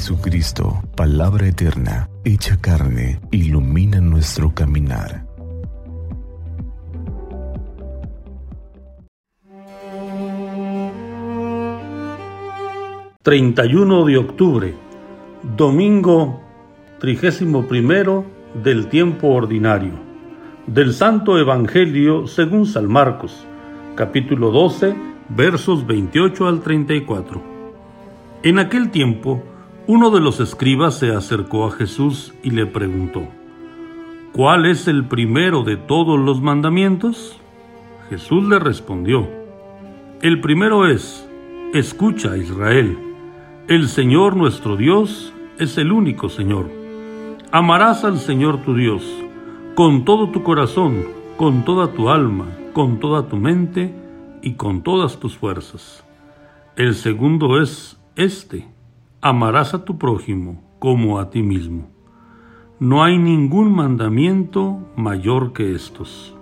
Jesucristo, palabra eterna, hecha carne, ilumina nuestro caminar. ...31 de octubre... ...domingo... ...trigésimo primero... ...del tiempo ordinario... ...del Santo Evangelio... ...según San Marcos... ...capítulo 12... ...versos 28 al 34... En aquel tiempo uno de los escribas se acercó a Jesús y le preguntó, ¿Cuál es el primero de todos los mandamientos? Jesús le respondió, El primero es, escucha Israel, el Señor nuestro Dios es el único Señor. Amarás al Señor tu Dios con todo tu corazón, con toda tu alma, con toda tu mente y con todas tus fuerzas. El segundo es este amarás a tu prójimo como a ti mismo. No hay ningún mandamiento mayor que estos.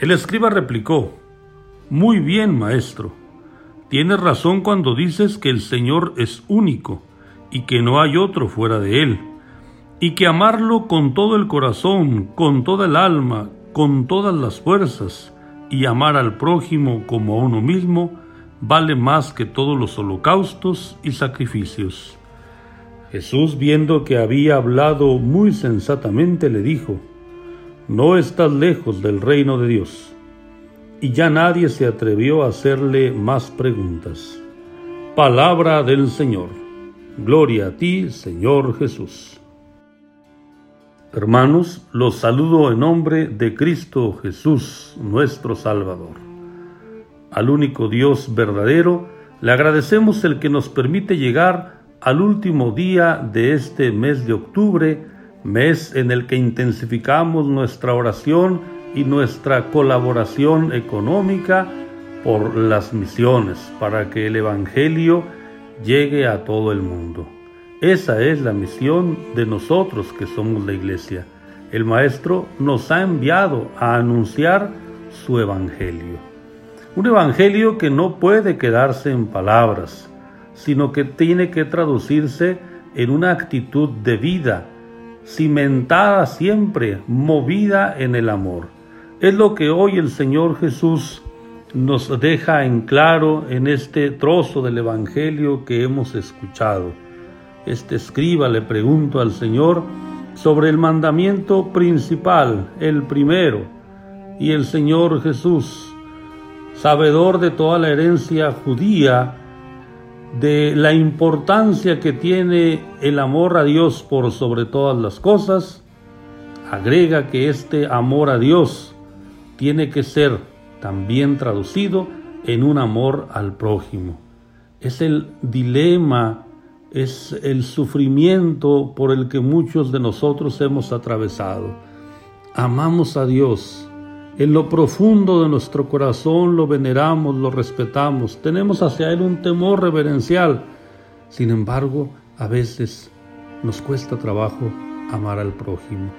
El escriba replicó, Muy bien, maestro, tienes razón cuando dices que el Señor es único y que no hay otro fuera de Él, y que amarlo con todo el corazón, con toda el alma, con todas las fuerzas, y amar al prójimo como a uno mismo, vale más que todos los holocaustos y sacrificios. Jesús, viendo que había hablado muy sensatamente, le dijo, No estás lejos del reino de Dios. Y ya nadie se atrevió a hacerle más preguntas. Palabra del Señor. Gloria a ti, Señor Jesús. Hermanos, los saludo en nombre de Cristo Jesús, nuestro Salvador al único Dios verdadero, le agradecemos el que nos permite llegar al último día de este mes de octubre, mes en el que intensificamos nuestra oración y nuestra colaboración económica por las misiones, para que el Evangelio llegue a todo el mundo. Esa es la misión de nosotros que somos la iglesia. El Maestro nos ha enviado a anunciar su Evangelio. Un evangelio que no puede quedarse en palabras, sino que tiene que traducirse en una actitud de vida, cimentada siempre, movida en el amor. Es lo que hoy el Señor Jesús nos deja en claro en este trozo del Evangelio que hemos escuchado. Este escriba le pregunto al Señor sobre el mandamiento principal, el primero, y el Señor Jesús sabedor de toda la herencia judía, de la importancia que tiene el amor a Dios por sobre todas las cosas, agrega que este amor a Dios tiene que ser también traducido en un amor al prójimo. Es el dilema, es el sufrimiento por el que muchos de nosotros hemos atravesado. Amamos a Dios, en lo profundo de nuestro corazón lo veneramos, lo respetamos, tenemos hacia Él un temor reverencial. Sin embargo, a veces nos cuesta trabajo amar al prójimo.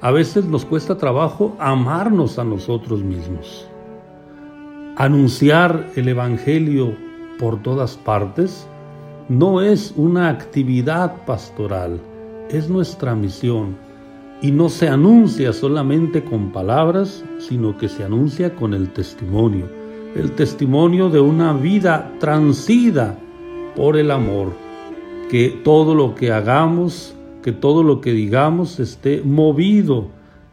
A veces nos cuesta trabajo amarnos a nosotros mismos. Anunciar el Evangelio por todas partes no es una actividad pastoral, es nuestra misión y no se anuncia solamente con palabras, sino que se anuncia con el testimonio, el testimonio de una vida transida por el amor, que todo lo que hagamos, que todo lo que digamos esté movido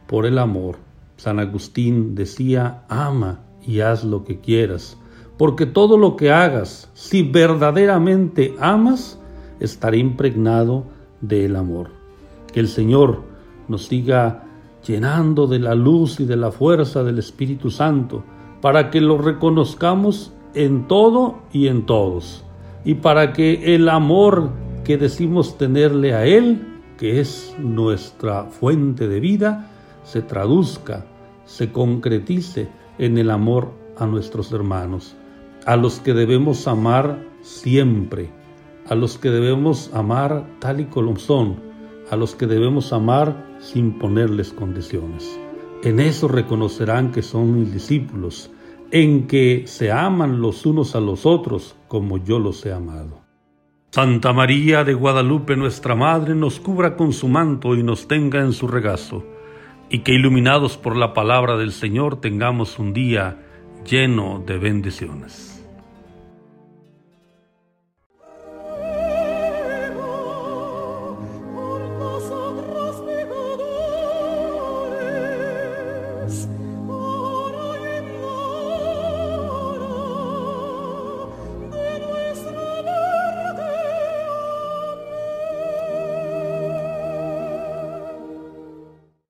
por el amor. San Agustín decía, ama y haz lo que quieras, porque todo lo que hagas, si verdaderamente amas, estará impregnado del amor. Que el Señor nos siga llenando de la luz y de la fuerza del Espíritu Santo, para que lo reconozcamos en todo y en todos, y para que el amor que decimos tenerle a Él, que es nuestra fuente de vida, se traduzca, se concretice en el amor a nuestros hermanos, a los que debemos amar siempre, a los que debemos amar tal y como son, a los que debemos amar sin ponerles condiciones. En eso reconocerán que son mis discípulos, en que se aman los unos a los otros como yo los he amado. Santa María de Guadalupe, nuestra Madre, nos cubra con su manto y nos tenga en su regazo, y que iluminados por la palabra del Señor tengamos un día lleno de bendiciones.